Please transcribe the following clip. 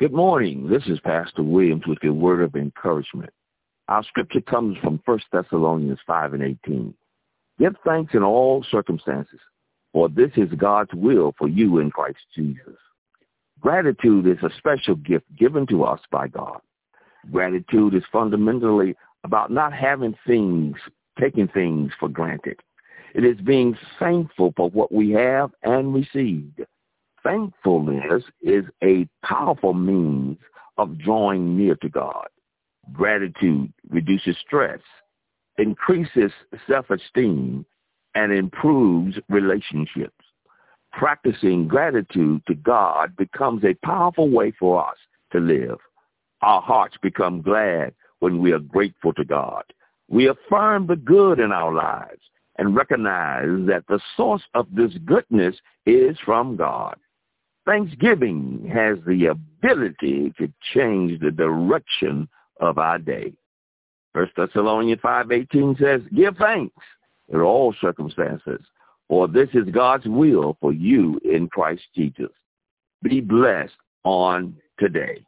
Good morning. This is Pastor Williams with your word of encouragement. Our scripture comes from 1 Thessalonians 5 and 18. Give thanks in all circumstances, for this is God's will for you in Christ Jesus. Gratitude is a special gift given to us by God. Gratitude is fundamentally about not having things, taking things for granted. It is being thankful for what we have and received. Thankfulness is a powerful means of drawing near to God. Gratitude reduces stress, increases self-esteem, and improves relationships. Practicing gratitude to God becomes a powerful way for us to live. Our hearts become glad when we are grateful to God. We affirm the good in our lives and recognize that the source of this goodness is from God. Thanksgiving has the ability to change the direction of our day. First Thessalonians 5.18 says, Give thanks in all circumstances, for this is God's will for you in Christ Jesus. Be blessed on today.